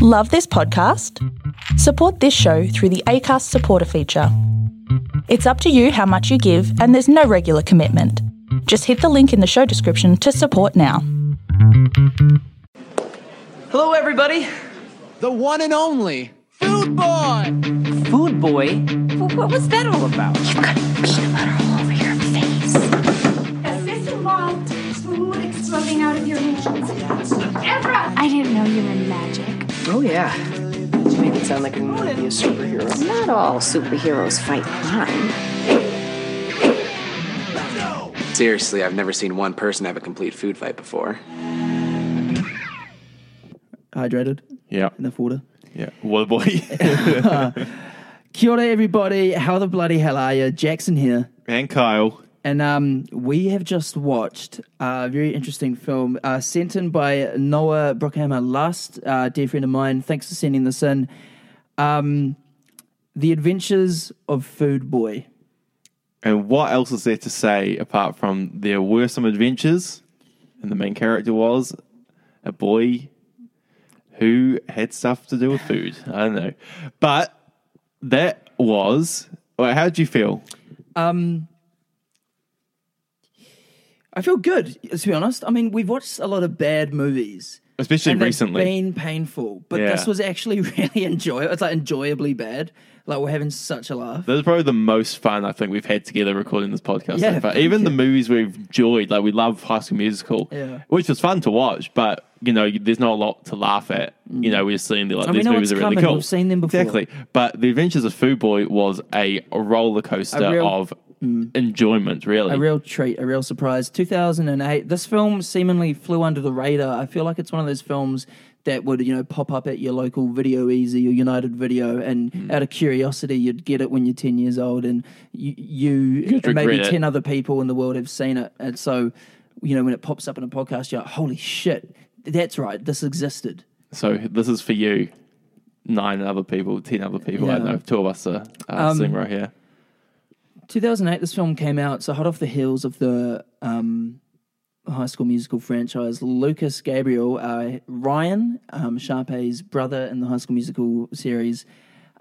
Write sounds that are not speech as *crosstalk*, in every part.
Love this podcast? Support this show through the ACAST supporter feature. It's up to you how much you give, and there's no regular commitment. Just hit the link in the show description to support now. Hello, everybody. The one and only Food Boy! Food boy. Well, what was that all about? You've got peanut butter all over your Does this involve food exploding out of your hands? Ezra! I didn't know you were magic. Oh yeah. You make it sound like I'm gonna be a superhero. Not all superheroes fight crime. Seriously, I've never seen one person have a complete food fight before. Hydrated. Yeah. Enough water. Yeah. Water boy. *laughs* Kia ora, everybody. How the bloody hell are you? Jackson here. and Kyle. And um, we have just watched a very interesting film uh, sent in by Noah Brookhammer Lust, uh, dear friend of mine. Thanks for sending this in. Um, the Adventures of Food Boy. And what else is there to say apart from there were some adventures, and the main character was a boy who had stuff to do with food. I don't know. But that was. Well, how did you feel? I feel good, to be honest. I mean, we've watched a lot of bad movies. Especially and recently. been painful, but Yeah. this was actually *laughs* really enjoyable. It's like enjoyably bad. Like we're having such a laugh. That was probably the most fun I think we've had together recording this podcast Yeah, so far. Even the movies we've enjoyed, like we love High School Musical, Yeah. which was fun to watch, but you know, there's not a lot to laugh at. Mm. You know, we're seeing the, like And we these know movies are what's really coming. cool. We've seen them before. Exactly. But The Adventures of Food Boy was a roller coaster A real- of enjoyment, really. A real treat, a real surprise. 2008. This film seemingly flew under the radar. I feel like it's one of those films that would, you know, pop up at your local Video Easy or United Video, and Hmm. out of curiosity, you'd get it when you're 10 years old, and you, you and maybe regret it. 10 other people in the world have seen it. And so, you know, when it pops up in a podcast, you're like, holy shit, that's right, this existed. so this is for you. Nine other people, ten other people. I don't know. Two of us are uh, Um, sitting right here. 2008, this film came out, so hot off the heels of the um, High School Musical franchise. Lucas Grabeel, uh, Ryan um, Sharpay's brother in the High School Musical series,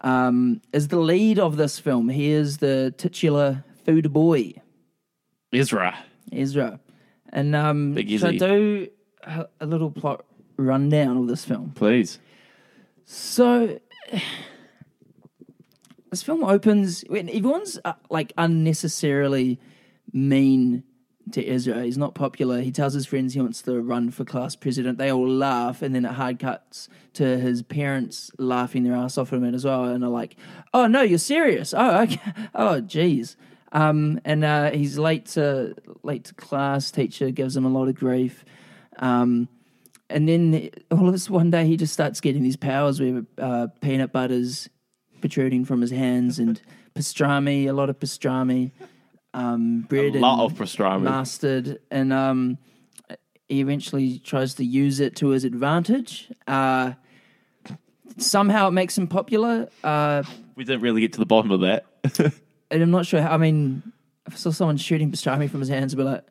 um, is the lead of this film. He is the titular food boy, Ezra. Ezra. And um, I do a little plot rundown of this film? Please. So this film opens when everyone's uh, like unnecessarily mean to Ezra. He's not popular. He tells his friends he wants to run for class president. They all laugh, and then it hard cuts to his parents laughing their ass off at him as well, and are like, "Oh no, you're serious? Oh, okay. *laughs* Oh, geez." Um, and uh, he's late to late to class. Teacher gives him a lot of grief. Um, and then all of this one day he just starts getting these powers where uh, peanut butter's protruding from his hands and *laughs* pastrami, a lot of pastrami, um, bread, A lot and of pastrami. mustard, and um, he eventually tries to use it to his advantage. Uh, somehow it makes him popular, uh, We didn't really get to the bottom of that. *laughs* and I'm not sure. How, I mean, if I saw someone shooting pastrami from his hands, I'd be like,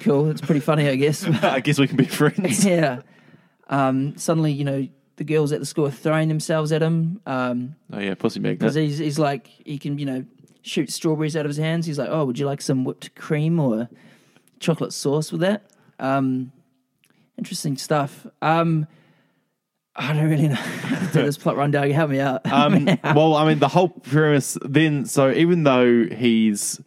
"Cool, it's pretty funny, I guess." *laughs* I guess we can be friends. yeah. Um, suddenly, you know, the girls at the school are throwing themselves at him um, Oh yeah, pussy because magnet. he's, he's like, he can, you know, shoot strawberries out of his hands. He's like, oh, would you like some whipped cream or chocolate sauce with that? Um, interesting stuff. Um, I don't really know how to do this *laughs* plot rundown. Help me out. Um, *laughs* well, I mean, the whole premise then, so even though he's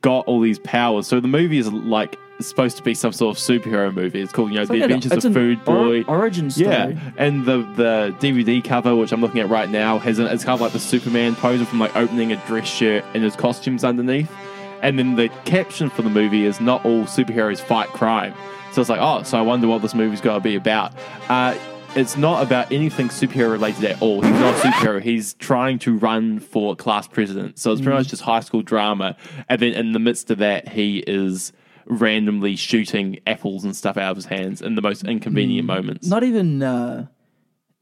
got all these powers, so the movie is like supposed to be some sort of superhero movie. It's called, you know, It's The like Adventures of Food or- Boy. origin story. Yeah, and the the DVD cover, which I'm looking at right now, has an, it's kind of like the Superman poser from like opening a dress shirt and his costumes underneath. And then the caption for the movie is "Not all superheroes fight crime." So it's like, oh, so I wonder what this movie's going to be about. Uh, it's not about anything superhero related at all. He's not a superhero. He's trying to run for class president. So it's pretty much just high school drama. And then in the midst of that, he is randomly shooting apples and stuff out of his hands in the most inconvenient moments. not even uh,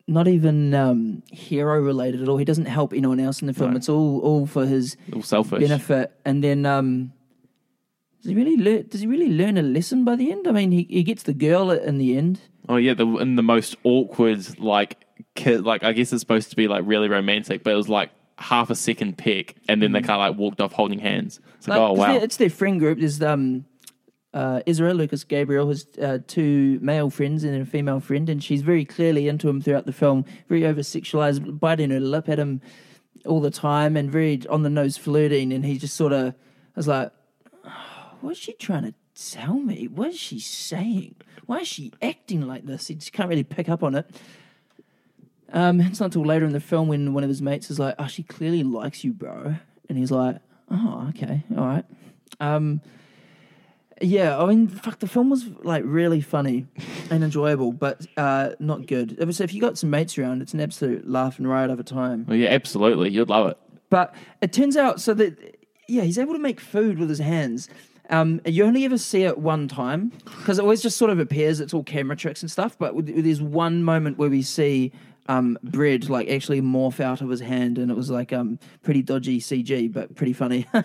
not even um, hero related at all. He doesn't help anyone else in the film. No. It's all all for his all selfish. benefit. And then um, Does he really learn? Does he really learn a lesson by the end? I mean, he, he gets the girl in the end. Oh yeah, the in the most awkward like kid like I guess it's supposed to be like really romantic, but it was like half a second peck, and then they kind of like walked off holding hands. It's like, Mm. Like, oh wow, they're- It's their friend group. There's um, uh, Israel, Lucas, Grabeel, his uh, two male friends and a female friend, and she's very clearly into him throughout the film. Very over sexualized, biting her lip at him all the time, and very on the nose flirting. And he just sort of was like, "What's she trying to tell me? What is she saying? Why is she acting like this?" He just can't really pick up on it. Um, it's not until later in the film when one of his mates is like, "Oh, she clearly likes you, bro," and he's like, "Oh, okay, all right." Um, yeah, I mean, fuck, the film was like really funny and enjoyable, but uh, not good. It was, if you got some mates around, it's an absolute laugh and riot over time. Well, yeah, absolutely, you'd love it. But it turns out so that yeah, he's able to make food with his hands. Um, you only ever see it one time because it always just sort of appears. It's all camera tricks and stuff. But there's one moment where we see um, bread like actually morph out of his hand, and it was like um, pretty dodgy CG, but pretty funny. *laughs*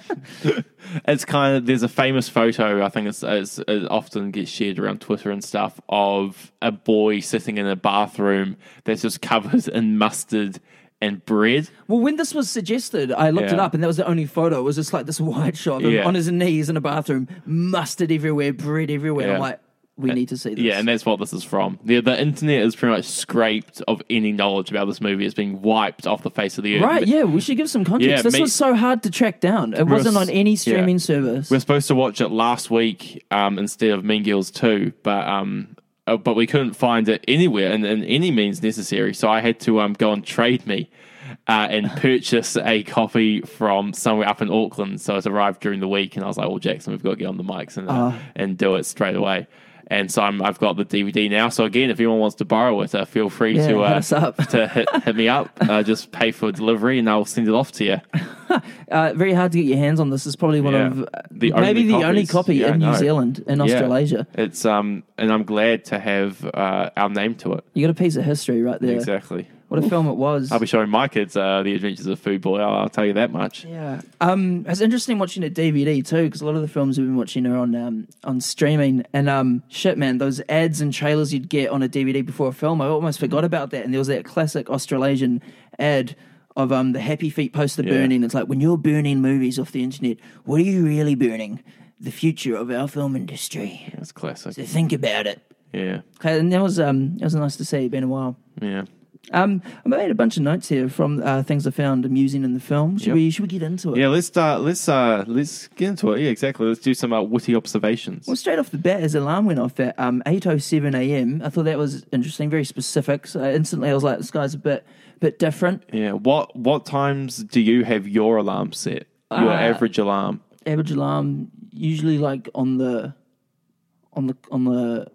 It's kind of there's a famous photo I think it's, it's it often gets shared around Twitter and stuff of a boy sitting in a bathroom that's just covered in mustard and bread. well, when this was suggested, I looked it up, and that was the only photo. It was just like this wide shot Yeah. on his knees in a bathroom, mustard everywhere, bread everywhere. I'm like, we need to see this. Yeah, and that's what this is from. The, the internet is pretty much scraped of any knowledge about this movie. It's being wiped off the face of the earth. Right, yeah, we should give some context. Yeah, this me- was so hard to track down. It wasn't on any streaming yeah. service. We are supposed to watch it last week um, instead of Mean Girls 2, but um, uh, but we couldn't find it anywhere in, in any means necessary. So I had to um, go and Trade Me uh, and *laughs* purchase a copy from somewhere up in Auckland. So it arrived during the week, and I was like, "Well, Jackson, we've got to get on the mics and uh, and do it straight away." And so I'm, I've got the DVD now. So again, if anyone wants to borrow it, uh, feel free Yeah, to hit uh, up. *laughs* to hit, hit me up. Uh, just pay for delivery, and I'll send it off to you. *laughs* Uh, very hard to get your hands on this. It's probably one Yeah. of uh, The maybe only the only copy Yeah, in New. Zealand and. Australasia. It's um, and I'm glad to have uh, our name to it. You got a piece of history right there. Exactly. What a film it was. I'll be showing my kids uh, the Adventures of Food Boy. I'll, I'll tell you that much. Yeah, um, it's interesting watching a DVD too because a lot of the films we've been watching are on um, on streaming. And um, shit, man, those ads and trailers you'd get on a DVD before a film, I almost forgot about that. And there was that classic Australasian ad of um, the Happy Feet poster Yeah. burning. It's like when you're burning movies off the internet, what are you really burning? The future of our film industry. That's classic. So think about it. Yeah, And that was um, that was nice to see. It's been a while. yeah. Um, I made a bunch of notes here from uh, things I found amusing in the film. Should Yep. we should we get into it? Yeah, let's uh, Let's uh, let's get into it. Yeah, exactly. Let's do some uh, witty observations. Well, straight off the bat, his alarm went off at um, 8.07 a.m. I thought that was interesting, very specific. So instantly I was like, this guy's a bit bit different. Yeah. What what times do you have your alarm set? Your Uh, average alarm. Average alarm, usually like on the, on the, on the,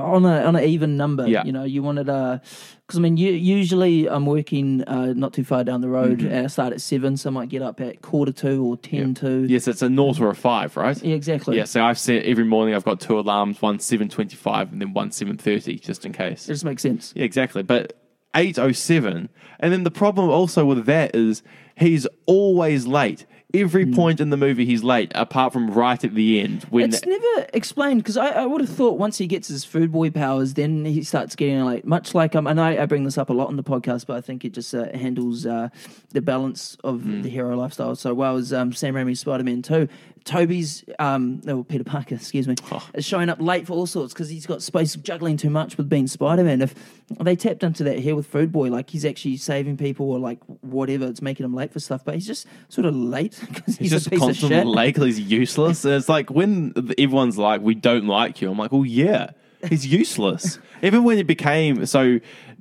on a on an even number. Yeah. You know, you wanted uh because I mean, you, usually I'm working uh, not too far down the road. Mm-hmm. I start at seven, so I might get up at quarter two or ten to. Yes, it's a naught or a five, right? Yeah, exactly. Yeah. So I've set every morning. I've got two alarms. One seven twenty five, and then one seven thirty, just in case. It just makes sense. Yeah, exactly. But 807. And then the problem also with that is he's always late. Every Hmm. point in the movie, he's late, apart from right at the end when It's never explained because I, I would have thought once he gets his food boy powers, then he starts getting like much like um. And I, I bring this up a lot on the podcast, but I think it just uh, handles uh, the balance of Hmm. the hero lifestyle so well as um, Sam Raimi's Spider Man Two. Tobey's um, no Peter Parker, excuse me, *laughs* Oh. is showing up late for all sorts because he's got space juggling too much with being Spider Man. If they tapped into that here with Food Boy, like he's actually saving people or like whatever, it's making him late for stuff, but he's just sort of late *laughs* because he's, he's, just a piece of constantly shit. late 'cause he's useless. And it's like when everyone's like, we don't like you. I'm like, well, yeah, he's *laughs* useless. Even when it became so,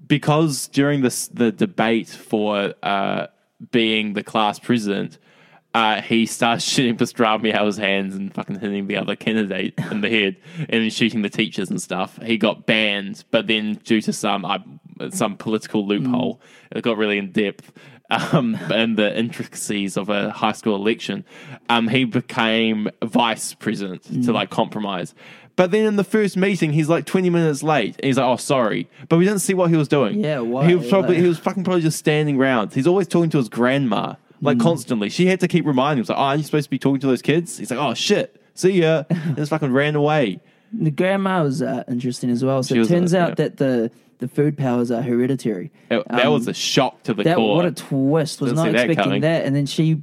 because during this the debate for uh, being the class president, uh, he starts *laughs* shooting pastrami out of his hands and fucking hitting the other candidate in the head, and then shooting the teachers and stuff. He got banned, but then due to some uh, some political loophole, it got really in depth. Um, and the intricacies of a high school election, um, he became vice president to like compromise. But then in the first meeting, he's like 20 minutes late. And he's like, oh, sorry. But we didn't see what he was doing. Yeah, why? He was probably, Like- he was fucking probably just standing around. He's always talking to his grandma, like constantly. She had to keep reminding him, like, oh, aren't you supposed to be talking to those kids? He's like, oh, shit. See ya. *laughs* and just fucking ran away. The grandma was uh, interesting as well. So She it was, turns uh, out yeah. that the the food powers are hereditary. It- that Um, was a shock to the That core. what a twist! Was Didn't not see that expecting coming. that. And then she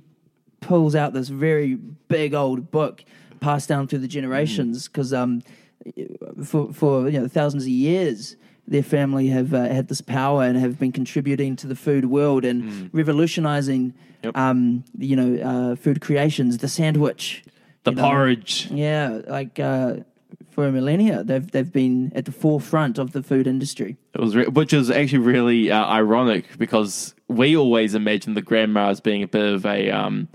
pulls out this very big old book passed down through the generations because um for for you know thousands of years their family have uh, had this power and have been contributing to the food world and revolutionizing Mm. Yep. um you know uh, food creations the sandwich the you know. porridge. yeah like uh for a millennia they've they've been at the forefront of the food industry It was, re- which is actually really uh, ironic because we always imagine the grandma as being a bit of a um,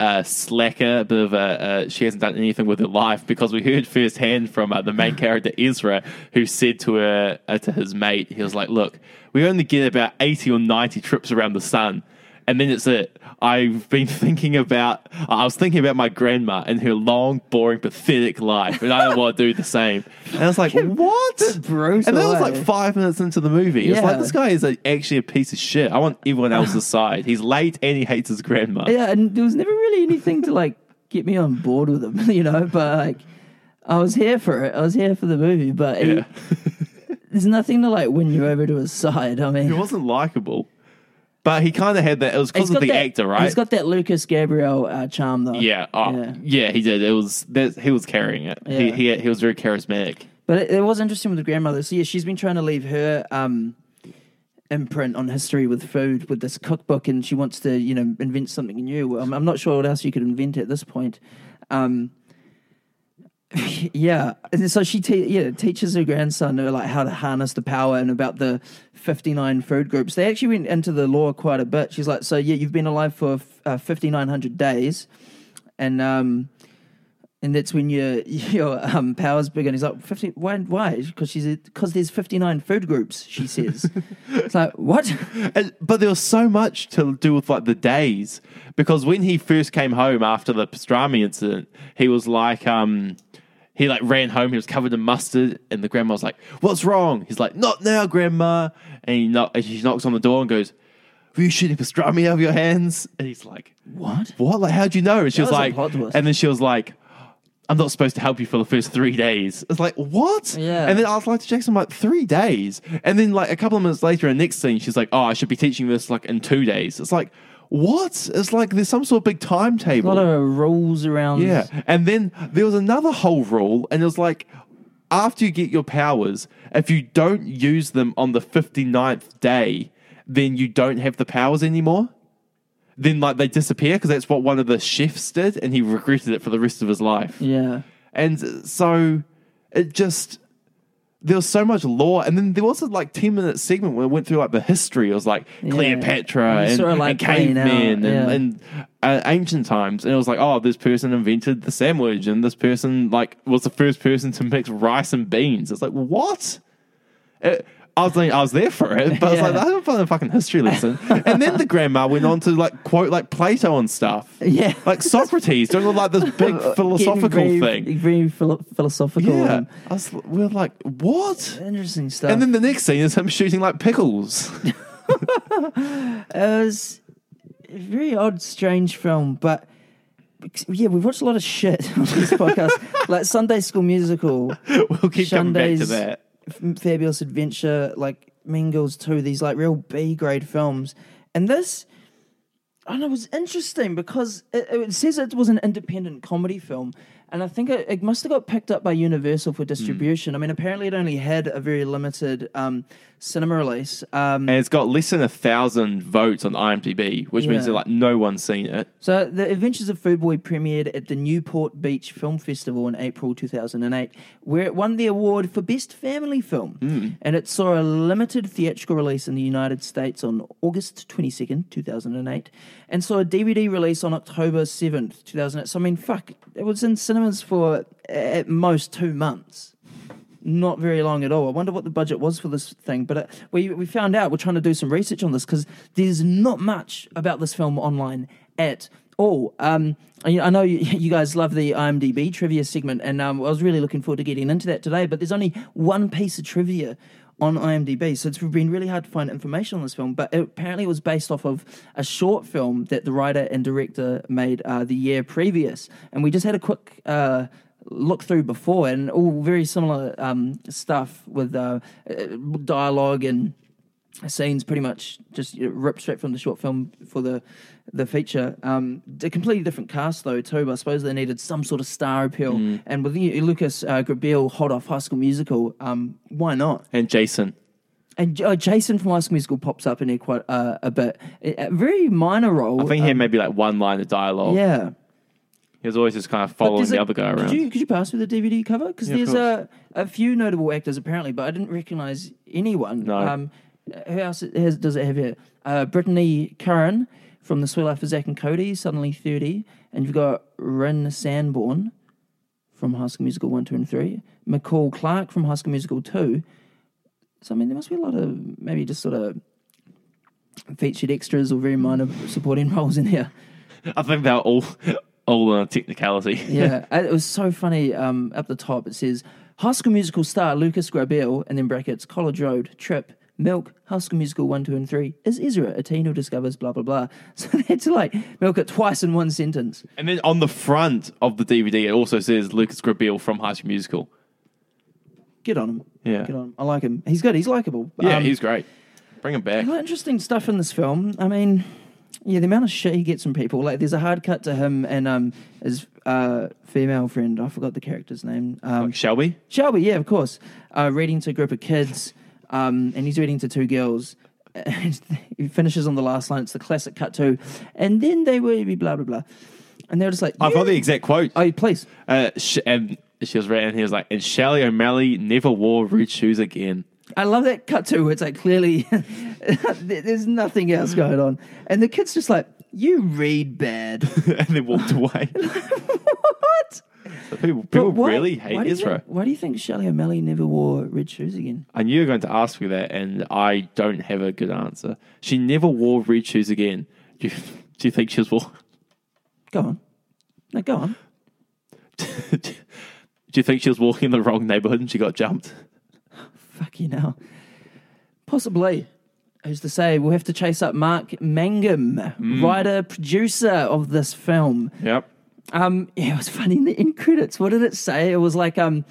a slacker, a bit of a uh, she hasn't done anything with her life because we heard firsthand from uh, the main *laughs* character Ezra, who said to her uh, to his mate, he was like, "Look, we only get about eighty or ninety trips around the sun." And then it's it. I've been *laughs* thinking about. I was thinking about my grandma and her long, boring, pathetic life, and I don't want to do the same. And I was like, *laughs* "What?" And that was eh? like five minutes into the movie. It's like this guy is a, actually a piece of shit. I want everyone else's *laughs* side. He's late and he hates his grandma. Yeah, and there was never really anything to like get me on board with him, you know. But like, I was here for it. I was here for the movie, but he- Yeah. there's nothing to like win you over to his side. I mean, He wasn't likable, but he kind of had that. It was because of the that, actor, right? He's got that Lucas Grabeel uh, charm, though. yeah, oh, Yeah. yeah. he did. It was that he was carrying it. He, he he was very charismatic. But it, it was interesting with the grandmother. So yeah, she's been trying to leave her um, imprint on history with food with this cookbook, and she wants to, you know, invent something new. I'm, I'm not sure what else you could invent at this point. Um, *laughs* yeah, and so she te- yeah teaches her grandson uh, like how to harness the power and about the 59 food groups. They actually went into the law quite a bit. She's like, so yeah, you've been alive for uh, 5900 days, and um, and that's when your *laughs* your um, power's big. And he's like, 50, why? Why? Because she's because there's 59 food groups. She says, *laughs* it's like what? And, but there was so much to do with like the days because when he first came home after the pastrami incident, he was like, um, he like ran home. He was covered in mustard, and the grandma was like, "What's wrong?" He's like, "Not now, grandma." And he knock, and she knocks on the door and goes, "Were you shooting pastrami out of your hands?" And he's like, What? "What? Like, how'd you know?" And she That was was a like, plot twist. and then she was like. I'm not supposed to help you for the first three days. It's like, what? Yeah. And then I was like to Jackson, like, three days. And then, like, a couple of minutes later, in the next scene, she's like, oh, I should be teaching this, like, in two days. It's like, what? It's like there's some sort of big timetable. A lot of rules around. yeah. And then there was another whole rule, and it was like, after you get your powers, if you don't use them on the 59th day, then you don't have the powers anymore. Then, like, they disappear because that's what one of the chefs did, and he regretted it for the rest of his life. Yeah. And so it just there was so much lore, and then there was a like ten minute segment where it went through like the history. It was like Cleopatra And saw it, like, and cavemen yeah. and, and uh, ancient times, and it was like, oh, this person invented the sandwich, and this person like was the first person to mix rice and beans. It's like what? It- I was like, I was there for it, but I was like, I don't find a fucking history lesson. and then the grandma went on to like quote like Plato and stuff. Yeah. Like Socrates doing like this big philosophical very, thing. Very philo- philosophical. Yeah, and I was, we are like, what? interesting stuff. And then the next scene is him shooting like pickles. *laughs* It was a very odd, strange film, but yeah, we've watched a lot of shit on this podcast, *laughs* like Sunday School Musical, we'll keep coming back to that. Fabulous Adventure, like Mean Girls 2, these like real B grade films. And this, I don't know, it was interesting because it, it says it was an independent comedy film. And I think it, it must have got picked up by Universal for distribution. I mean, apparently it only had a very limited um, cinema release. Um, And it's got less than a thousand votes on IMDb, which means that like no one's seen it. So, The Adventures of Food Boy premiered at the Newport Beach Film Festival in April 2008, where it won the award for Best Family Film. And it saw a limited theatrical release in the United States on August 22nd, 2008, and saw a DVD release on October 7th, 2008. So, I mean, fuck, it was in cinemas for at most two months. Not very long at all. I wonder what the budget was for this thing. But uh, we we found out. We're trying to do some research on this because there's not much about this film online at all. Um, I know you, you guys love the IMDb trivia segment, and um, I was really looking forward to getting into that today. But there's only one piece of trivia on IMDb. So it's been really hard to find information on this film, but it, apparently it was based off of a short film that the writer and director made uh, the year previous. And we just had a quick uh, look through before, and all very similar um, stuff with uh, dialogue and scenes pretty much just ripped straight from the short film for the the feature. Um, a completely different cast though too. But I suppose they needed some sort of star appeal, and with Lucas uh, Grabeel hot off High School Musical, um, why not? And Jason. And uh, Jason from High School Musical pops up in here quite uh, a bit, a very minor role. I think he had um, maybe like one line of dialogue. yeah. He was always just kind of following the a- other guy around. Could you, could you pass me the DVD cover? Because Yeah, there's a, a few notable actors apparently, but I didn't recognize anyone. No. Um, who else has, does it have here? Uh, Brittany Curran from The Sweet Life of Zack and Cody, suddenly 30. And you've got Ryne Sanborn from High School Musical 1, 2, and 3. McCall Clark from High School Musical 2. So, I mean, there must be a lot of maybe just sort of featured extras or very minor supporting *laughs* roles in here. I think they're all all the technicality. *laughs* Yeah, *laughs* it was so funny. Um, up the top, it says High School Musical star Lucas Grabeel, and then brackets College Road, Trip, Milk, High School Musical 1, 2, and 3 is Ezra, a teen who discovers blah, blah, blah. *laughs* So they had to like milk it twice in one sentence. And then on the front of the DVD, it also says Lucas Grabeel from High School Musical. Get on him. Yeah. Get on him. I like him. He's good. He's likable. Yeah, Um, he's great. Bring him back. a lot of interesting stuff in this film. I mean, yeah, the amount of shit he gets from people. Like, there's a hard cut to him and um his uh female friend. I forgot the character's name. Um, Like Shelby. Shelby, yeah, of course. Uh, reading to a group of kids, um, and he's reading to two girls. And *laughs* he finishes on the last line. It's the classic cut to, and then they be blah blah blah, and they're just like, I've got the exact quote. Oh, please. Uh, sh- and she was right, and he was like, "And Shelley O'Malley never wore red shoes again." I love that cut to. Where it's like clearly *laughs* there's nothing else going on, and the kid's just like, "You read bad." *laughs* and they walked away. *laughs* what? So people people why- really hate why Ezra. think- why do you think Shelley O'Malley never wore red shoes again? I knew you were going to ask me that, and I don't have a good answer. She never wore red shoes again. Do you, do you think she was wore? Go on. No, go on. do you think she was walking in the wrong neighborhood and she got jumped? Fuck you now. Possibly. Who's to say? We'll have to chase up Mark Mangum, Mm. writer, producer of this film. Yep. Um, yeah, it was funny in the end credits. What did it say? It was like, um,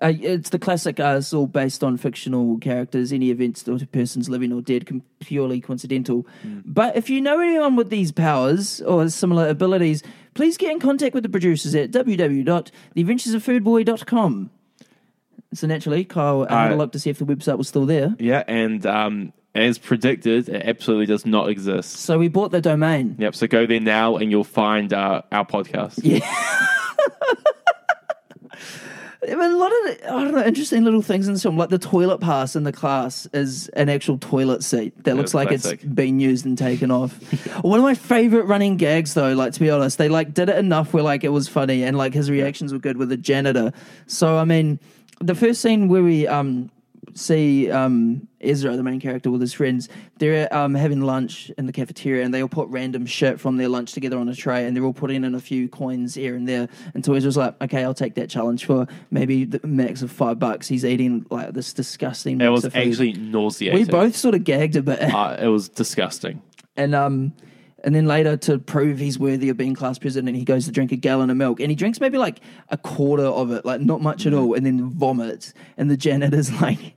uh, it's the classic. Uh, it's all based on fictional characters. Any events or persons living or dead, com- purely coincidental. But if you know anyone with these powers or similar abilities, please get in contact with the producers at www.theadventuresoffoodboy.com. So naturally, Kyle I had a Uh, look to see if the website was still there. Yeah, and um, as predicted, it absolutely does not exist. So we bought the domain. Yep. So go there now, and you'll find uh, our podcast. *laughs* I mean, a lot of I don't know interesting little things in this film, like the toilet pass in the class is an actual toilet seat that looks like classic. it's been used and taken off. *laughs* One of my favorite running gags, though, like to be honest, they like did it enough where like it was funny and like his reactions were good with the janitor. So I mean, the first scene where we um see um Ezra, the main character, with his friends, they're um having lunch in the cafeteria and they all put random shit from their lunch together on a tray and they're all putting in a few coins here and there And until Ezra's like, okay, I'll take that challenge for maybe the max of five bucks. He's eating like this disgusting. It was actually nauseating. we both sort of gagged a bit. Uh, it was disgusting. And um, and then later to prove he's worthy of being class president, he goes to drink a gallon of milk, and he drinks maybe like a quarter of it, like not much at all, and then vomits. And the janitor's *laughs* like.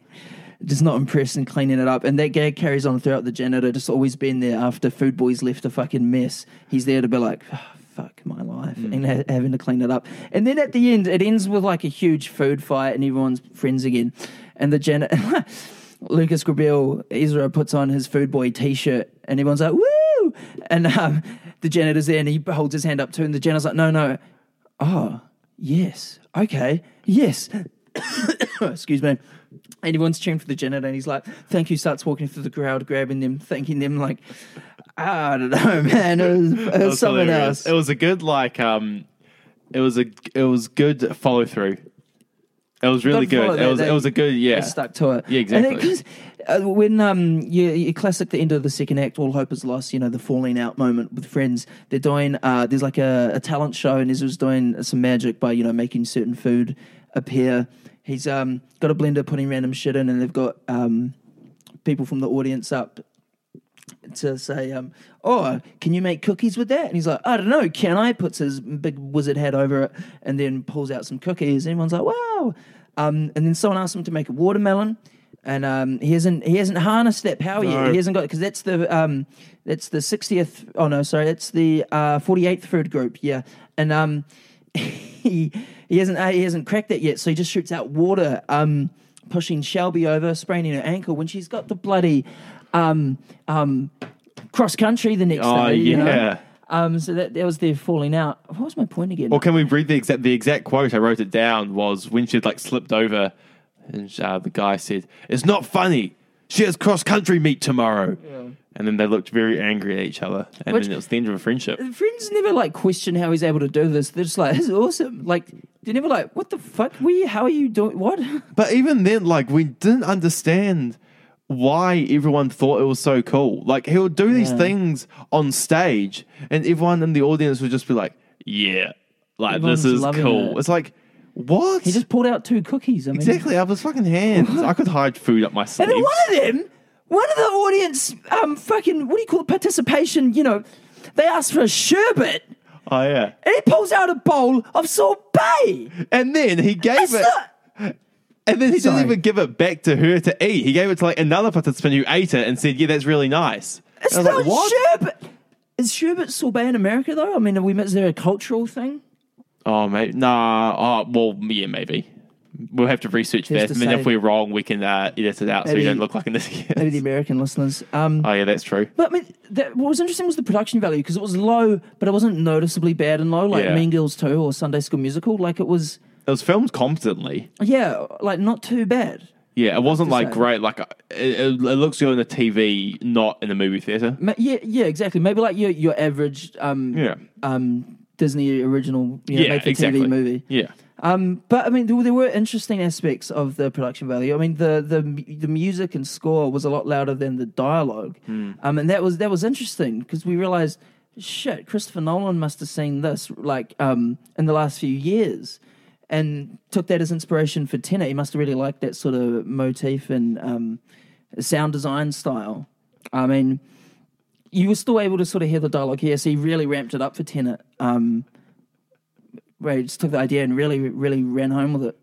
Just not impressed and cleaning it up, and that gag carries on throughout the janitor. Just always been there after Food Boy's left a fucking mess. He's there to be like, "Ah, "Fuck my life," and ha- having to clean it up. And then at the end, it ends with like a huge food fight, and everyone's friends again. And the janitor, *laughs* Lucas Grabeel, Ezra puts on his Food Boy t-shirt, and everyone's like, "Woo!" And um, the janitor's there, and he holds his hand up too, and the janitor's like, "No, no, oh, yes, okay, yes." *coughs* Excuse me. And everyone's cheering for the janitor, and he's like, "Thank you." Starts walking through the crowd, grabbing them, thanking them. Like, I don't know, *laughs* man. It was, it was, someone hilarious. else. It was a good like um, it was a it was good follow through. It was really Good that It was they- it was a good yeah. Stuck to it. Yeah, exactly. Uh, when um, you, you classic the end of the second act, all hope is lost. You know the falling out moment with friends. They're doing uh, there's like a, a talent show, and Ezra's doing some magic by you know making certain food appear. he's um, got a blender putting random shit in, and they've got um, people from the audience up to say, um, "Oh, can you make cookies with that?" And he's like, "I don't know, can I?" Puts his big wizard hat over it, and then pulls out some cookies. Everyone's like, "Wow!" Um, and then someone asks him to make a watermelon, and um, he hasn't he hasn't harnessed that power No. yet. He hasn't got because that's the um, that's the sixtieth. Oh no, sorry, that's the forty eighth food group. Yeah, and um, *laughs* he he hasn't uh, he hasn't cracked that yet. So he just shoots out water, um, pushing Shelby over, spraining her ankle when she's got the bloody um, um, cross country the next Oh, day. you know? yeah. Um, so that that was their falling out. What was my point again? Or can we read the exact the exact quote? I wrote it down was when she like slipped over, and uh, the guy said, "It's not funny. She has cross country meet tomorrow." And then they looked very angry at each other, and Which- then it was the end of a friendship. Friends never like question how he's able to do this. They're just like, "This is awesome." Like they're never like, "What the fuck? We? How are you doing? What?" *laughs* But even then, like we didn't understand why everyone thought it was so cool. Like he would do these Yeah. things on stage, and everyone in the audience would just be like, "Yeah, like Everyone's this is cool." it. It's like what? He just pulled out two cookies. I mean, exactly of his fucking hands. *laughs* I could hide food up my sleeve. And sleeves. then one of them, one of the audience, um, fucking, what do you call it, participation, you know, they asked for a sherbet, oh yeah, and he pulls out a bowl of sorbet. and then he gave it. not- And then he Sorry. didn't even give it back to her to eat. He gave it to like another participant who ate it and said, "Yeah, that's really nice." It's I was like, not "What?" sherbet. Is sherbet sorbet in America, though? I mean, are we, is there a cultural thing? Oh, maybe. Nah. Oh, well, yeah, maybe. We'll have to research Who's that. to And then say? if we're wrong, we can uh, edit it out so Maybe- you don't look like an idiot. Maybe the American listeners. Um, Oh, yeah, that's true. But I mean, that, what was interesting was the production value because it was low, but it wasn't noticeably bad and low, like Yeah. Mean Girls 2 or Sunday School Musical. Like it was, It was filmed competently. yeah, like not too bad. Yeah, it wasn't like say. great. Like, it, it, it looks good on the TV, not in the movie theater. Ma- Yeah, yeah, exactly. Maybe like your your average um, Yeah. um, Disney original, you know, Yeah, made for exactly. TV movie. Yeah. Um, but I mean, there, there were interesting aspects of the production value. I mean, the the the music and score was a lot louder than the dialogue, Hmm. um, and that was that was interesting because we realized, shit, Christopher Nolan must have seen this like um, in the last few years, and took that as inspiration for Tenet. He must have really liked that sort of motif and um, sound design style. I mean, you were still able to sort of hear the dialogue here, so he really ramped it up for Tenet. Um, where he just took the idea and really, really ran home with it.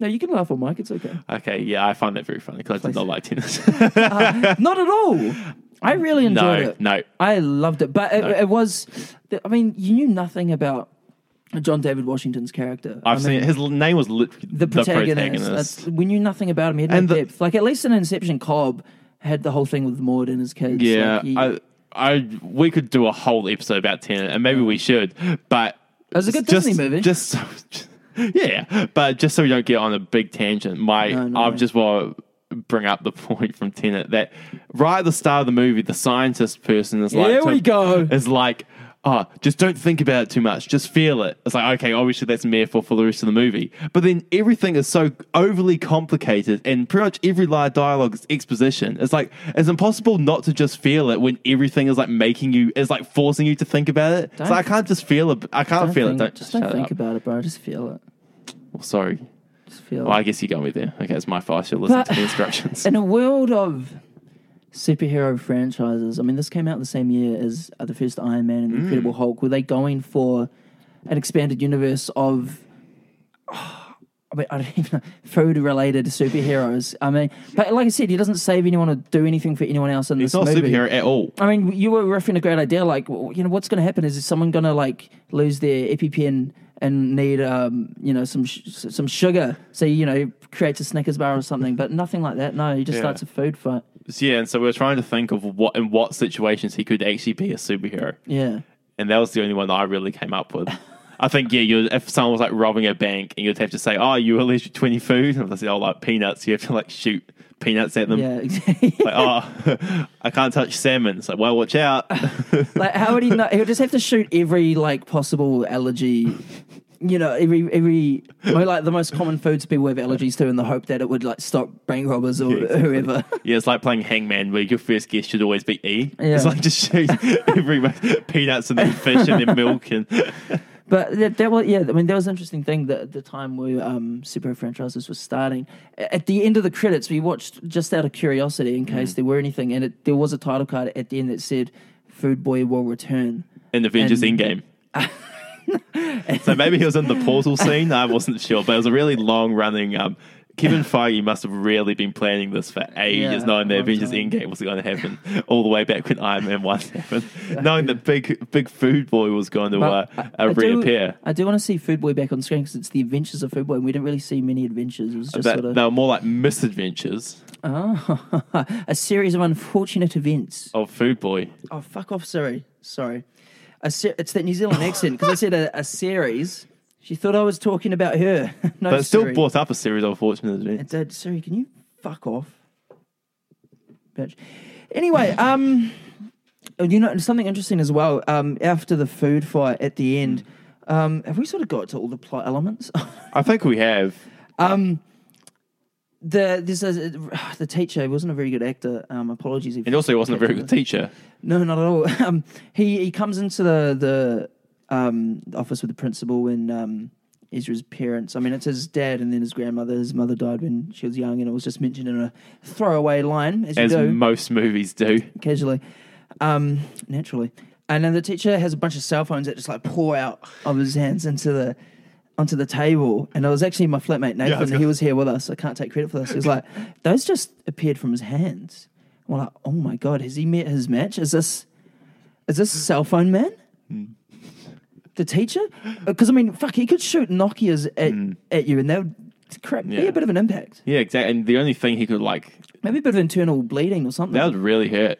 No, you can laugh on Mike. It's okay. Okay, yeah, I find that very funny because I did not like Tenet. *laughs* Not at all. I really enjoyed no, it. no. I loved it, but it, No. it was. I mean, you knew nothing about John David Washington's character. I've I seen mean, it. His name was literally the protagonist. That's, we knew nothing about him. He had no And the- depth. Like at least in Inception, Cobb had the whole thing with Mal and his kids. Yeah, Like, he- I, I, we could do a whole episode about Tenet, and maybe we should. But It was a good just, Disney movie. Just so, *laughs* yeah, but just so we don't get on a big tangent, my No, no, I no. just want to bring up the *laughs* point from Tenet that right at the start of the movie, the scientist person is like, Here we go. is like. Oh, just don't think about it too much. Just feel it. It's like, okay, obviously that's metaphor for the rest of the movie. But then everything is so overly complicated and pretty much every line of dialogue is exposition. It's like, it's impossible not to just feel it when everything is like making you, is like forcing you to think about it. Don't- so I can't just feel it. I can't feel think, it. Don't just don't think up. about it, bro. Just feel it. Well, sorry. Just feel Well, it. I guess you got me there. Okay, it's my fault. I should listen But- to the instructions. *laughs* In a world of superhero franchises, I mean, this came out the same year as uh, the first Iron Man and the Incredible Hulk. Were they going for an expanded universe of? *sighs* I mean, I don't even know, food-related superheroes. I mean, but like I said, he doesn't save anyone or do anything for anyone else in He's this not a movie. superhero at all. I mean, you were referring a great idea. Like, you know, what's going to happen is, is someone going to like lose their EpiPen and need, um, you know, some sh- some sugar. So you know, creates a Snickers bar or something. But nothing like that. No, he just Yeah. starts a food fight. So, yeah, and so we are trying to think of what in what situations he could actually be a superhero. Yeah. and that was the only one that I really came up with. I think yeah, you if someone was like robbing a bank and you'd have to say, "Oh, you allergic to any food?" And if they say, "Oh, like peanuts," you have to like shoot peanuts at them. Yeah, *laughs* exactly. Like, oh, I can't touch salmon. It's like, well, watch out. *laughs* like, how would he know? He would just have to shoot every like possible allergy. You know, every every *laughs* like the most common foods people have allergies to, in the hope that it would like stop bank robbers or Yeah, exactly. whoever. *laughs* yeah, it's like playing Hangman, where your first guess should always be E. Yeah. It's like just shoot *laughs* every peanuts and then fish and then milk and But that, that was yeah. I mean, that was an interesting thing that at the time where um, superhero franchises was starting. At the end of the credits, we watched just out of curiosity in case there were anything, and it, there was a title card at the end that said "Food Boy will return." in Avengers And- Endgame. *laughs* so maybe he was in the portal scene. I wasn't sure, but it was a really long running. Um, Kevin *laughs* Feige must have really been planning this for ages, Yeah, knowing that Avengers time. Endgame was going to happen *laughs* all the way back when Iron Man One happened, knowing that Big Big Food Boy was going to uh, uh, reappear. Do, I do want to see Food Boy back on screen because it's the adventures of Food Boy, and we didn't really see many adventures. It was just That, sort of They were more like misadventures oh, a series of unfortunate events. of Food Boy. Oh, fuck off, sorry. Sorry. A it's that New Zealand accent because I said a, a series. She thought I was talking about her. *laughs* no, But it still Siri. brought up a series of unfortunate events. It did. Siri, can you fuck off? Bitch. Anyway, um, you know, something interesting as well. Um, after the food fight at the end, um, have we sort of got to all the plot elements? *laughs* I think we have. um, the this is *sighs* the teacher he wasn't a very good actor. Um, apologies. If And also, he wasn't a very good *laughs* teacher. No, not at all. *laughs* Um, he he comes into the the um, office with the principal and um, Ezra's parents. I mean, it's his dad and then his grandmother. His mother died when she was young, and it was just mentioned in a throwaway line, as, As you do most movies do. casually, um, naturally. And then the teacher has a bunch of cell phones that just like pour out of his hands into the onto the table. And it was actually my flatmate Nathan. Was gonna- he was here with us. I can't take credit for this. He was like, *laughs* those just appeared from his hands. And we're like, oh my god, has he met his match? Is this is this cell phone man? Hmm. The teacher? Because I mean, fuck, he could shoot Nokia's at, at you, and that would crack be Hmm. A bit of an impact. Yeah, exactly. And the only thing he could like Maybe a bit of internal bleeding or something. That would really hurt.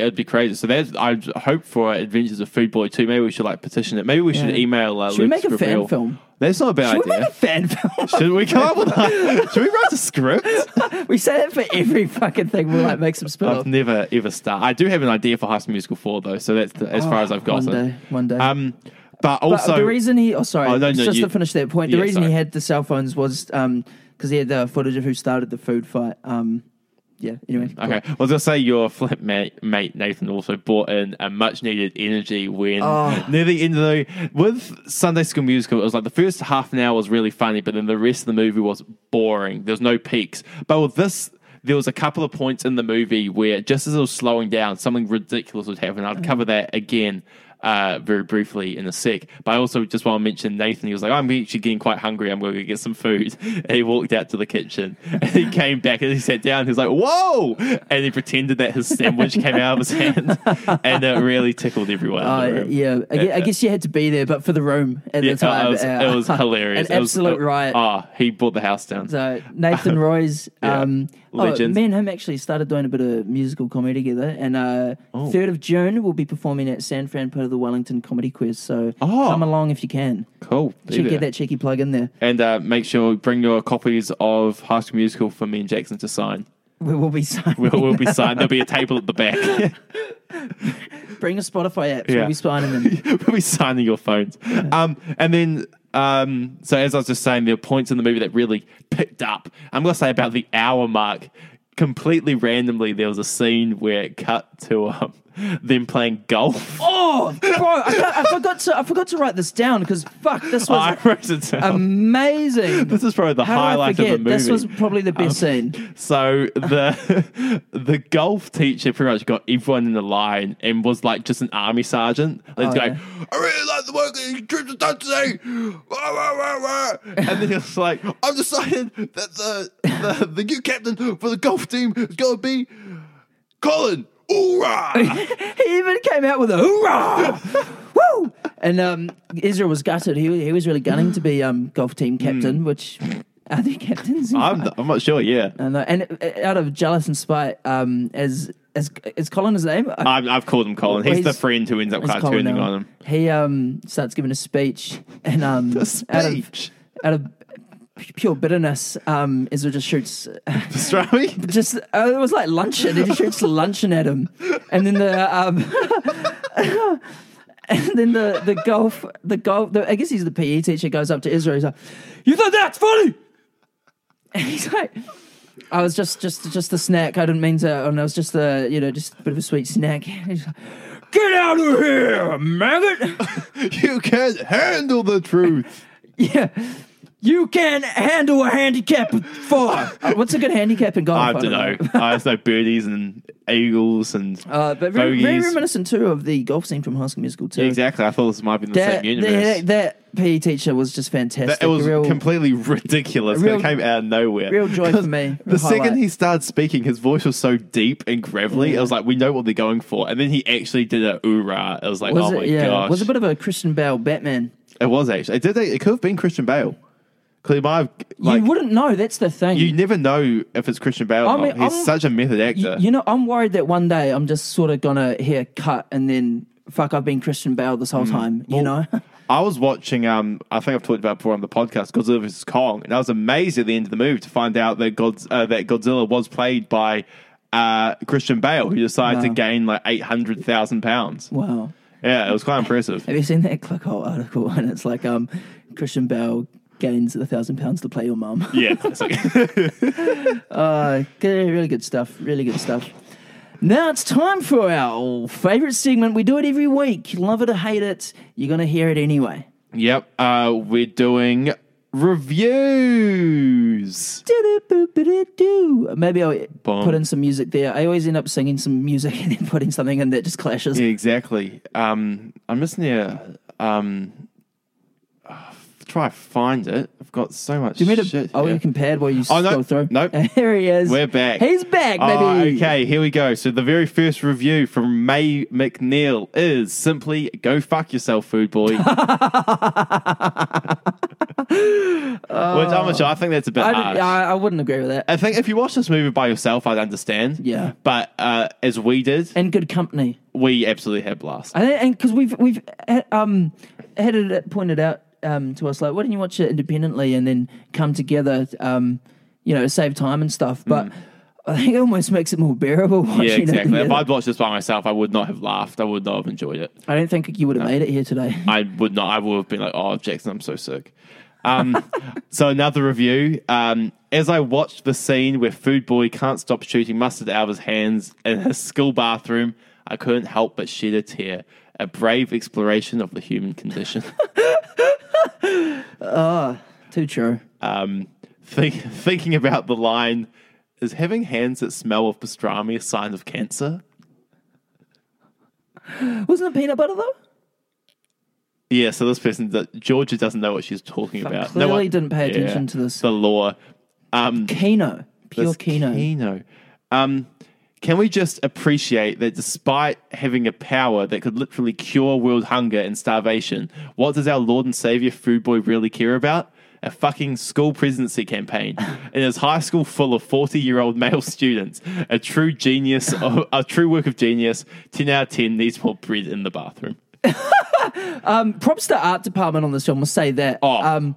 Yeah, it'd be crazy. So that's I hope for Adventures of Food Boy too. Maybe we should like petition it. Maybe we should Yeah. email. Uh, Should we Luke make a fan film? That's not a bad Should we idea. make a fan film? *laughs* should we come up with? that? *laughs* should we write a script? *laughs* we say that for every fucking thing. We'll like make some spin I've never ever start. I do have an idea for High School Musical four though, so that's the, as far as I've got. Oh, One day, one day. Um, but But also the reason he, oh sorry, Oh, no, no, just you- to finish that point, the Yeah, reason he had the cell phones was um because he had the footage of who started the food fight. Um, yeah. Anyway. Okay, I was gonna say your flip mate, mate Nathan also brought in a much needed energy when Oh. near the end of the with Sunday School Musical. It was like the first half an hour was really funny, but then the rest of the movie was boring. There was no peaks. But with this, there was a couple of points in the movie where just as it was slowing down, something ridiculous would happen. I'd mm. cover that again. Uh, very briefly in a sec, but I also just want to mention Nathan. He was like, "I'm actually getting quite hungry. I'm going to get some food." *laughs* And he walked out to the kitchen, *laughs* and he came back and he sat down. He was like, "Whoa!" And he pretended that his sandwich came out of his hand, *laughs* and it really tickled everyone. in the Uh, room. yeah, I, gue- I guess you had to be there, but for the room at Yeah, the time, it was, uh, it was hilarious. An It was- absolute it- riot. Oh, he brought the house down. So Nathan Roy's, Yeah. um, oh, me and him actually started doing a bit of musical comedy together. And uh, Oh. third of June, we'll be performing at San Fran part of the Wellington Comedy Quiz. So Oh. come along if you can. Cool. There. get that cheeky plug in there. And uh, make sure bring your copies of High School Musical for me and Jackson to sign. We will be signing. We'll, we'll be signed. There'll be a *laughs* table at the back. *laughs* Bring a Spotify app. Yeah. We'll be signing them. *laughs* we'll be signing your phones. Um, and then, um, so as I was just saying, there are points in the movie that really picked up. I'm going to say about the hour mark. Completely randomly, there was a scene where it cut to um, them playing golf. *laughs* oh, bro! I, I forgot to. I forgot to write this down because fuck, this was *laughs* I wrote it down. amazing. *laughs* this is probably the How highlight of the movie. Um, This was probably the best scene. So the the golf teacher pretty much got everyone in the line and was like just an army sergeant. Like Oh, going, yeah. I really like the work that you have done today. Wah, wah, wah, wah." and then he was like, I've decided that the, the the new captain for the golf team is going to be Colin. Hoorah! *laughs* He even came out with a hoorah! *laughs* Woo! And um, Ezra was gutted. He, he was really gunning to be um, golf team captain, which are they captains? Hmm. I'm I'm not sure. Yeah, and, uh, and uh, out of jealous and spite, um, as as is Colin his name? I- I've, I've called him Colin. Well, He's, the he's- friend who ends up it's kind of Colin turning now. on him. He um starts giving a speech, and um A out speech. of out of pure bitterness, um, Ezra just shoots. *laughs* Sorry. just uh, it was like luncheon. He just shoots luncheon at him, and then the um, *laughs* and then the the golf the golf. The, I guess he's the PE teacher. Goes up to Israel. He's like, "You think that's funny?" *laughs* And he's like. I was just, just, just a snack. I didn't mean to. And it was just a, you know, just a bit of a sweet snack. He's like, Get out of here, maggot! You can't handle the truth. yeah. You can't handle a handicap with four. *laughs* Uh, What's a good handicap in golf? I don't know. I just know birdies and eagles and Uh, but very, very bogeys. reminiscent too of the golf scene from High School Musical too. Exactly. I thought this might be in the That, same universe. that, that PE teacher was just fantastic. That- it was real, completely ridiculous. real- it came out of nowhere. real joy 'Cause for me. The second he started speaking, his voice was so deep and gravelly. It was like we know what they're going for. And then he actually did a oorah. It was like, was oh it? my yeah, gosh, was a bit of a Christian Bale Batman. It was actually. It did. It could have been Christian Bale. He. Like, you wouldn't know. That's the thing. you never know if it's Christian Bale. I mean, not. He's I'm- such a method actor. You know, I'm worried that one day I'm just sort of gonna hear cut and then fuck. I've been Christian Bale this Mm. whole time. You know. *laughs* I was watching. Um, I think I've talked about before on the podcast, Godzilla vs Kong, and I was amazed at the end of the movie to find out that God, uh, that Godzilla was played by uh, Christian Bale, who decided to gain like eight hundred thousand pounds. wow. Yeah, it was quite impressive. Have you seen that *laughs* Clickhole article? *laughs* And it's like, um, Christian Bale gains a thousand pounds to play your mum. yeah, *laughs* Uh, really good stuff. Really good stuff. Now it's time for our favorite segment. We do it every week. Love it or hate it, you're gonna hear it anyway. yep. Uh, we're doing reviews. Maybe I'll Boom. put in some music there. I always end up singing some music *laughs* and then putting something in that just clashes. Yeah, exactly. Um, I'm missing here. Um, try to find it. I've got so much Do you mean shit. Oh, here. you can pad while you Oh, no. scroll through. Nope. *laughs* Here he is. We're back. He's back, Oh, baby. okay, here we go. So the very first review from May McNeil is simply "Go fuck yourself, food boy." *laughs* *laughs* Which I'm sure. I think that's a bit I, harsh. I, I wouldn't agree with that. I think if you watch this movie by yourself, I'd understand. Yeah. But uh, as we did, And good company. we absolutely had blast. And because we've we've had, um had it pointed out um to us like, why don't you watch it independently and then come together, um, you know, save time and stuff. But I think it almost makes it more bearable. *laughs* Watching Mm. yeah, exactly. If. I'd watched this by myself, I would not have laughed. I would not have enjoyed it. I don't think you would have made it here today. I would not. I would have been like, "Oh, Jackson, I'm so sick." Um, *laughs* so another review. Um, as I watched the scene where Food Boy can't stop shooting mustard out of his hands in his school bathroom, I couldn't help but shed a tear. A brave exploration of the human condition. *laughs* *laughs* Too true. um, think, thinking about the line, "Is having hands that smell of pastrami a sign of cancer?" Wasn't it peanut butter though? Yeah, so this person, Georgia, doesn't know what she's talking about. clearly one- didn't pay attention to this. The law. Um, Kino, pure Kino. Kino. Um, can we just appreciate that despite having a power that could literally cure world hunger and starvation, what does our Lord and Savior Food Boy really care about? A fucking school presidency campaign *laughs* in his high school full of 40 year old male students. A true genius, *laughs* a true work of genius. 10 out of 10 needs more bread in the bathroom. *laughs* Props to art department on this film. We'll say that. Oh. Um,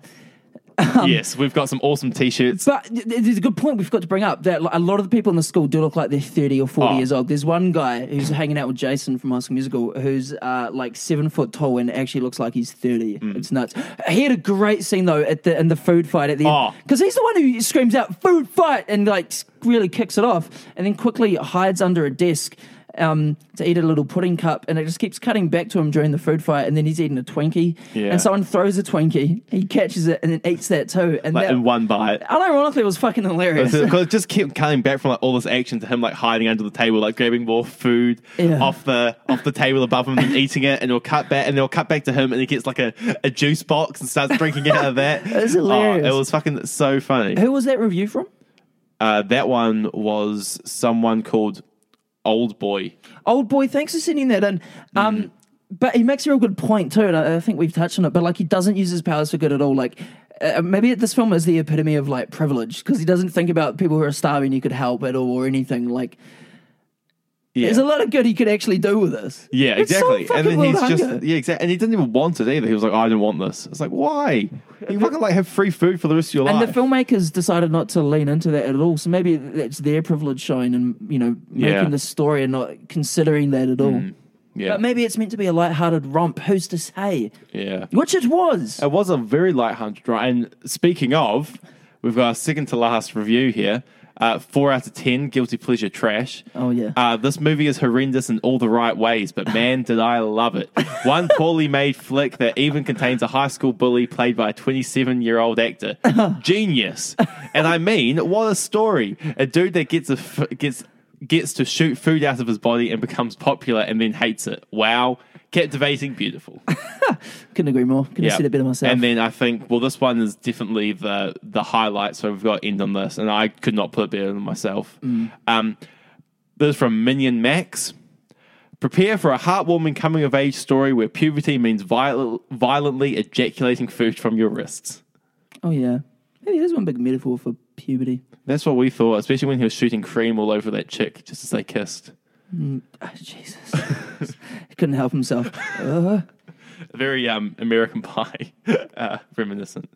yes, we've got some awesome t shirts. But th- th- there's a good point we've got to bring up that a lot of the people in the school do look like they're 30 or 40 Oh. years old. There's one guy who's hanging out with Jason from High School Musical who's uh, like seven foot tall and actually looks like he's 30. Mm. It's nuts. He had a great scene though at the in the food fight at the Oh. end because he's the one who screams out "food fight" and like really kicks it off and then quickly hides under a desk. Um, to eat a little pudding cup, and it just keeps cutting back to him during the food fight, and then he's eating a Twinkie, Yeah. and someone throws a Twinkie, he catches it, and then eats that too, and Like that, in one bite. *laughs* unironically, it was fucking hilarious. *laughs* Because it just kept cutting back from like all this action to him like hiding under the table, like grabbing more food Yeah. off the off the table above him and *laughs* eating it, and it'll cut back and it'll cut back to him and he gets like a, a juice box and starts drinking out of that. That's hilarious. Oh, it was fucking so funny. Who was that review from? Uh, that one was someone called Old Boy. Old boy, thanks for sending that in. Um, But he makes a real good point too, and I, I think we've touched on it. But like, he doesn't use his powers for good at all. Like, uh, maybe this film is the epitome of like privilege because he doesn't think about people who are starving he could help at all or anything. Like, Yeah. there's a lot of good he could actually do with this. yeah, It's so exactly. fucking and then he's world just yeah, exactly. And he didn't even want it either. He was like, oh, "I didn't want this." It's like, why? You fucking like have free food for the rest of your And life. And the filmmakers decided not to lean into that at all. So maybe that's their privilege showing and, you know, making Yeah. the story and not considering that at all. Mm. yeah, But maybe it's meant to be a light-hearted romp. Who's to say? yeah. Which it was. It was a very light-hearted ride. And speaking of, we've got our second to last review here. Uh, four out of ten, guilty pleasure trash. Oh, yeah. Uh, this movie is horrendous in all the right ways, but man, did I love it. One poorly made flick that even contains a high school bully played by a 27 year old actor. *laughs* Genius. And I mean, what a story. A dude that gets a f- gets gets to shoot food out of his body and becomes popular and then hates it. Wow. Captivating, beautiful. *laughs* Couldn't agree more. Couldn't see said bit better myself. And then I think, well, this one is definitely the the highlight. So we've got to end on this, and I could not put it better than myself. Mm. Um, this is from Minion Max. Prepare for a heartwarming coming of age story where puberty means viol- violently ejaculating food from your wrists. oh, yeah. Maybe there's one big metaphor for puberty. That's what we thought, especially when he was shooting cream all over that chick just as they kissed. Oh, Jesus. *laughs* he couldn't help himself. Uh, *laughs* Very um, American Pie *laughs* uh, reminiscent.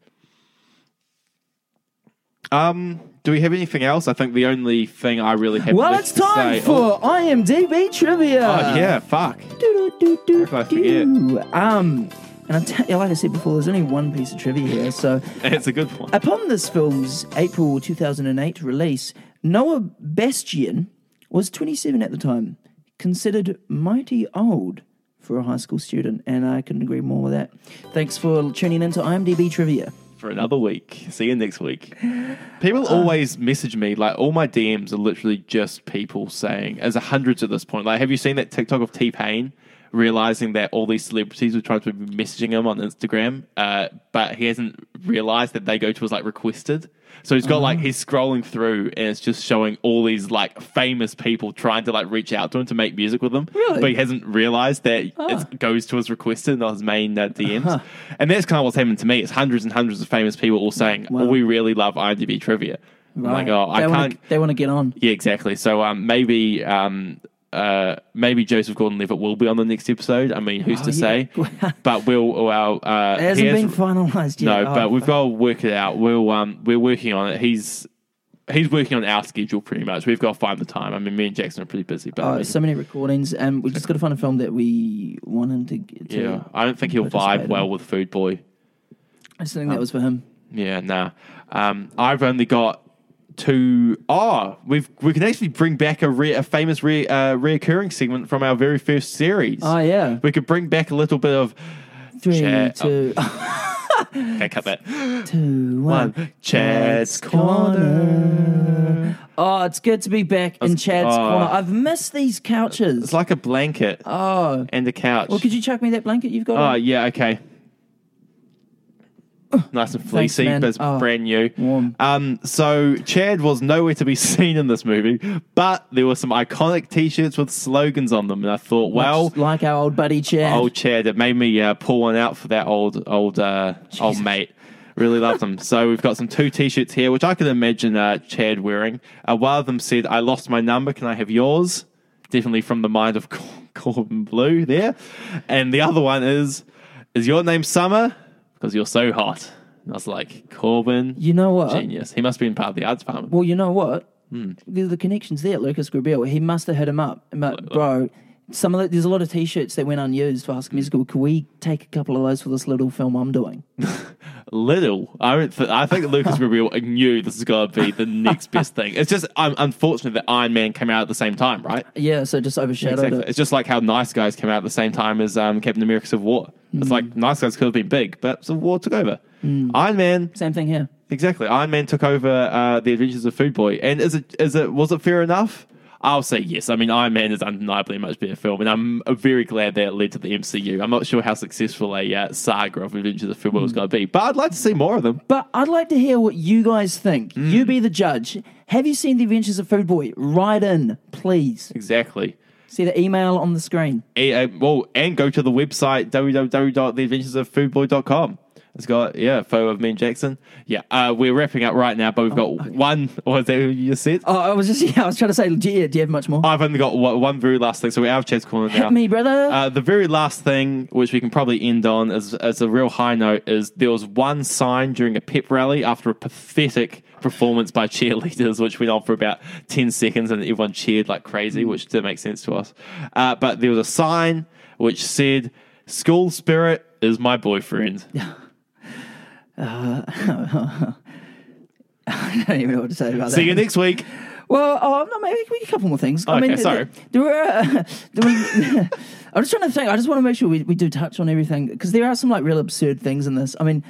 Um, do we have anything else? I think the only thing I really have. well, it's to time say- for IMDb trivia. Oh, yeah, fuck. Do-do-do-do-do. How could I forget? Um, and I tell you, like I said before, there's only one piece of trivia here. So, *laughs* It's a good one. upon this film's April 2008 release, Noah Bastian was 27 at the time, considered mighty old for a high school student, and I couldn't agree more with that. Thanks for tuning in to IMDb trivia. for another week. See you next week. People always message me like all my DMs are literally just people saying, as a hundreds at this point. Like, have you seen that TikTok of T Pain realizing that all these celebrities were trying to be messaging him on Instagram, uh, but he hasn't realized that they go to his like requested. So he's got like he's scrolling through and it's just showing all these like famous people trying to like reach out to him to make music with him. Really? But he hasn't realized that it goes to his requested, not his main uh, DMs. And that's kind of what's happened to me. It's hundreds and hundreds of famous people all saying, Wow. oh, "We really love IMDb trivia." I'm like, "Oh, I can't." Wanna, they want to get on. Yeah, exactly. So um, maybe um, uh, maybe Joseph Gordon-Levitt will be on the next episode. I mean, who's Oh, to say? *laughs* but we'll well, uh, It hasn't been finalised yet. No, Oh, but we've got to work it out. We'll um, we're working on it. He's he's working on our schedule pretty much. We've got to find the time. I mean, me and Jackson are pretty busy, but I Oh, mean, so many recordings, and we just got to find a film that we want him to. get to yeah, I don't think he'll vibe in. well with Food Boy. I just think that was for him. Yeah, nah. Um, I've only got two oh we've we can actually bring back a, re, a famous re, uh, reoccurring segment from our very first series. Oh yeah, We could bring back a little bit of three, Chat- two, *laughs* okay, cut that. *laughs* two, one. One Chad's corner. Oh, it's good to be back in Chad's oh. corner. I've missed these couches. It's like a blanket oh, and a couch. well, could you chuck me that blanket you've got? Oh on? yeah, okay. Nice and fleecy, man. but it's Oh, brand new. warm. Um, so Chad was nowhere to be *laughs* seen in this movie, but there were some iconic T-shirts with slogans on them, and I thought, well, Much like our old buddy Chad. old Chad, it made me uh, pull one out for that old old uh, old mate. Really loved them. so we've got some two T-shirts here, which I can imagine uh, Chad wearing. Uh, one of them said, "I lost my number. Can I have yours?" Definitely from the mind of *laughs* Cor- Corbin Bleu there. And the other one is, "Is your name Summer? Because you're so hot." And I was like, Corbin, you know what? genius. He must be in part of the ads department. Well, you know what? Hmm. There's the connections there, Lucas Grabeel. He must have hit him up. But, bro, some of the, there's a lot of T-shirts that went unused for Ask Musical. Could we take a couple of those for this little film I'm doing? *laughs* Little. I don't. Th- I think Lucas *laughs* Reveal knew this is going to be the next best thing. It's just um, unfortunate that Iron Man came out at the same time, right? Yeah, so just overshadowed Exactly. it. It's just like how Nice Guys came out at the same time as um, Captain America: Civil War. It's like Nice Guys could have been big, but Civil War took over. Iron Man, Same thing here. exactly. Iron Man took over uh, the Adventures of Food Boy. And is it is it was it fair enough? I'll say yes. I mean, Iron Man is undeniably a much better film, and I'm very glad that it led to the MCU. I'm not sure how successful a uh, saga of Adventures of Food Boy was going to be, but I'd like to see more of them. But I'd like to hear what you guys think. Hmm. You be the judge. Have you seen The Adventures of Food Boy? Write in, please. Exactly. See the email on the screen. Eh, uh, well, and go to the website www.theadventuresofffoodboy.com. It's got yeah, a photo of me and Jackson. Yeah, uh, we're wrapping up right now, but we've got one. Or is that you said? Oh, I was just *laughs* yeah, I was trying to say, do you, do you have much more? I've only got one, one very last thing, so we're out of Chad's corner now. Hit me, brother. Uh, the very last thing, which we can probably end on as, as a real high note, is there was one sign during a pep rally after a pathetic performance by *laughs* cheerleaders, which went on for about 10 seconds and everyone cheered like crazy, which didn't make sense to us. Uh, but there was a sign which said, School spirit is my boyfriend. *laughs* *laughs* I don't even know what to say about that. See you next week. Well, oh no, maybe we a couple more things. I Okay, mean, sorry. There, there were. Uh, *laughs* there were *laughs* I'm just trying to think. I just want to make sure we, we do touch on everything because there are some like real absurd things in this. I mean,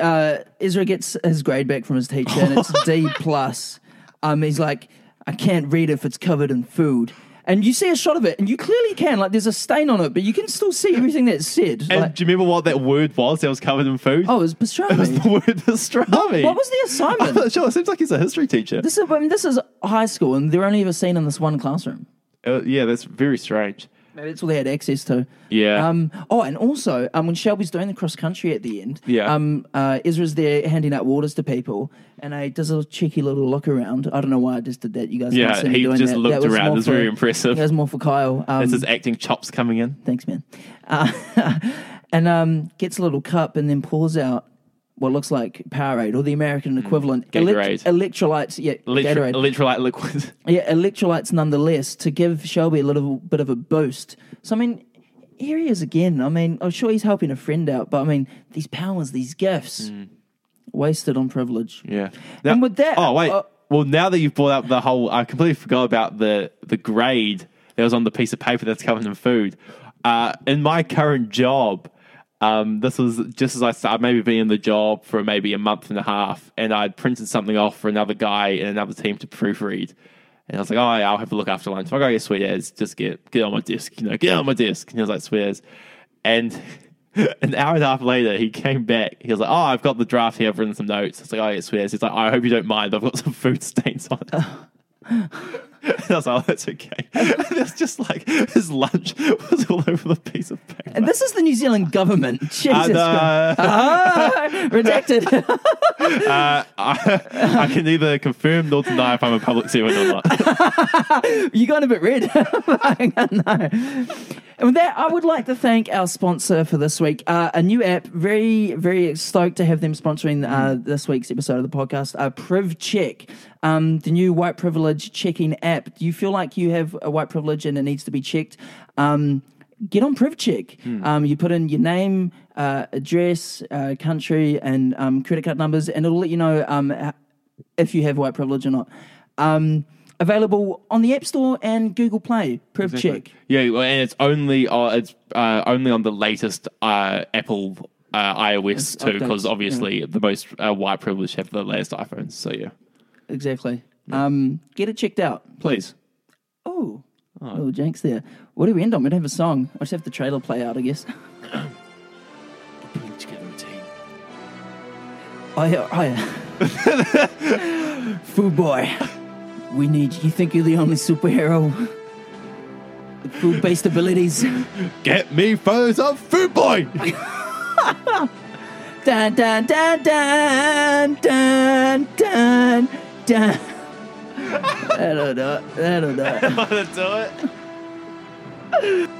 uh, Ezra gets his grade back from his teacher and it's D plus. Um, he's like, I can't read if it's covered in food. And you see a shot of it, and you clearly can. Like, there's a stain on it, but you can still see everything that's said. And Like, do you remember what that word was that was covered in food? oh, it was pastrami. *laughs* it was the word pastrami. What was the assignment? not sure. It seems like he's a history teacher. This is, I mean, this is high school, and they're only ever seen in this one classroom. Uh, yeah, that's very strange. Maybe that's all they had access to. Yeah. Um, oh, and also, um, when Shelby's doing the cross country at the end, Yeah. um, uh, Ezra's there handing out waters to people, and he does a cheeky little look around. I don't know why I just did that. You guys, Yeah, see me he doing just that. looked That was around. more It was for- very impressive. That was more for Kyle. Um, That's his acting chops coming in. Thanks, man. Uh, *laughs* and um, gets a little cup and then pours out what looks like Powerade or the American equivalent. Hmm. Gatorade. electrolytes, yeah, Gatorade. electrolyte liquid. *laughs* Yeah, electrolytes nonetheless to give Shelby a little bit of a boost. So I mean, here he is again. I mean, I'm sure he's helping a friend out, but I mean, these powers, these gifts, wasted on privilege. Yeah. And with that- oh wait. uh, well, now that you've brought up the whole, I completely forgot about the the grade that was on the piece of paper that's covered in food. Uh, in my current job, um, this was just as I started, maybe been in the job for maybe a month and a half, and I'd printed something off for another guy in another team to proofread. And I was like, oh, yeah, I'll have a look after lunch. If I go get sweet as, just get get on my desk, you know, get on my desk. And he was like, sweet as. And *laughs* an hour and a half later, he came back. He was like, oh, I've got the draft here. I've written some notes. I was like, oh, yeah, sweet as. He's like, I hope you don't mind. I've got some food *laughs* stains on it. *laughs* And I was like, oh, that's okay. And it was just like his lunch was all over the piece of paper. And this is the New Zealand government. *laughs* Jesus And, Christ. uh, Ah, *laughs* redacted. uh, I, I can neither confirm nor deny if I'm a public servant or not. *laughs* you got a bit red. no. And with that, I would like to thank our sponsor for this week. Uh, a new app. Very, very stoked to have them sponsoring uh, this week's episode of the podcast. Uh, Priv Check, um, the new white privilege checking app. Do you feel like you have a white privilege and it needs to be checked? Um, get on PrivCheck. Um, you put in your name, uh, address, uh, country, and um, credit card numbers, and it'll let you know um, if you have white privilege or not. Um, available on the App Store and Google Play. PrivCheck. Yeah, and it's only uh, it's uh, only on the latest uh, Apple uh, iOS too, because obviously the most uh, white privileged have the latest iPhones. So yeah, Exactly. Um, get it checked out. please. Oh, little Jenks there. What do we end on? We don't have a song. I just have the trailer play out, I guess. Putting together a team. Oh yeah, oh yeah. Food boy, we need. You think you're the only superhero with food-based abilities? Get me photos of Food Boy. *laughs* Dun dun dun dun dun dun dun. That'll do it. That'll do it. To do it?